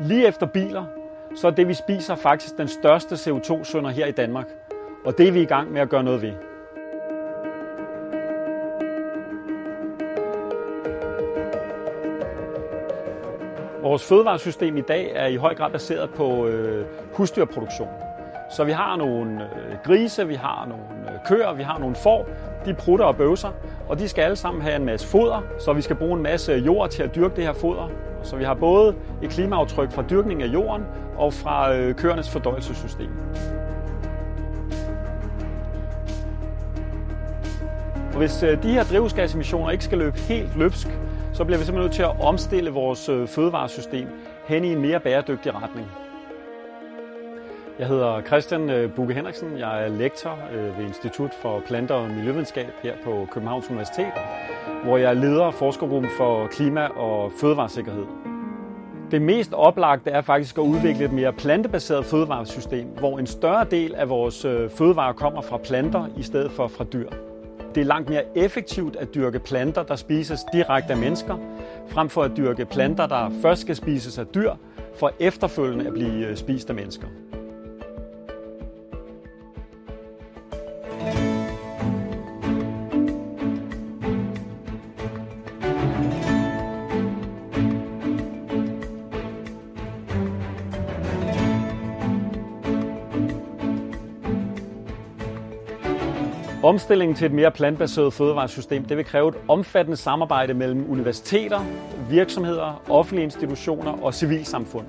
Lige efter biler, så er det vi spiser faktisk den største CO2-sønder her i Danmark. Og det er vi i gang med at gøre noget ved. Vores fødevaresystem i dag er i høj grad baseret på øh, husdyrproduktion. Så vi har nogle øh, grise, vi har nogle øh, køer, vi har nogle får. De prutter og bøvser, og de skal alle sammen have en masse foder, så vi skal bruge en masse jord til at dyrke det her foder. Så vi har både et klimaaftryk fra dyrkning af jorden og fra øh, køernes fordøjelsessystem. Og hvis øh, de her drivhusgasemissioner ikke skal løbe helt løbsk, så bliver vi simpelthen nødt til at omstille vores øh, fødevaresystem hen i en mere bæredygtig retning. Jeg hedder Christian øh, Bukke Henriksen. Jeg er lektor øh, ved Institut for Planter og Miljøvidenskab her på Københavns Universitet, hvor jeg leder forskergruppen for klima- og fødevaresikkerhed. Det mest oplagte er faktisk at udvikle et mere plantebaseret fødevaresystem, hvor en større del af vores øh, fødevarer kommer fra planter i stedet for fra dyr. Det er langt mere effektivt at dyrke planter, der spises direkte af mennesker, frem for at dyrke planter, der først skal spises af dyr, for efterfølgende at blive spist af mennesker. Omstillingen til et mere plantbaseret fødevaresystem det vil kræve et omfattende samarbejde mellem universiteter, virksomheder, offentlige institutioner og civilsamfund.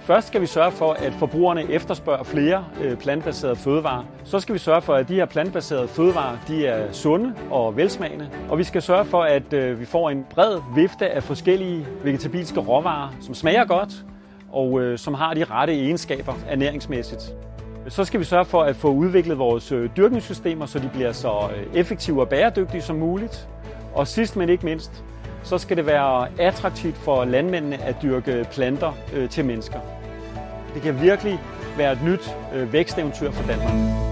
Først skal vi sørge for, at forbrugerne efterspørger flere plantebaserede plantbaserede fødevarer. Så skal vi sørge for, at de her plantbaserede fødevarer de er sunde og velsmagende. Og vi skal sørge for, at øh, vi får en bred vifte af forskellige vegetabilske råvarer, som smager godt og øh, som har de rette egenskaber ernæringsmæssigt. Så skal vi sørge for at få udviklet vores øh, dyrkningssystemer, så de bliver så øh, effektive og bæredygtige som muligt. Og sidst men ikke mindst, så skal det være attraktivt for landmændene at dyrke planter øh, til mennesker. Det kan virkelig være et nyt væksteventyr for Danmark.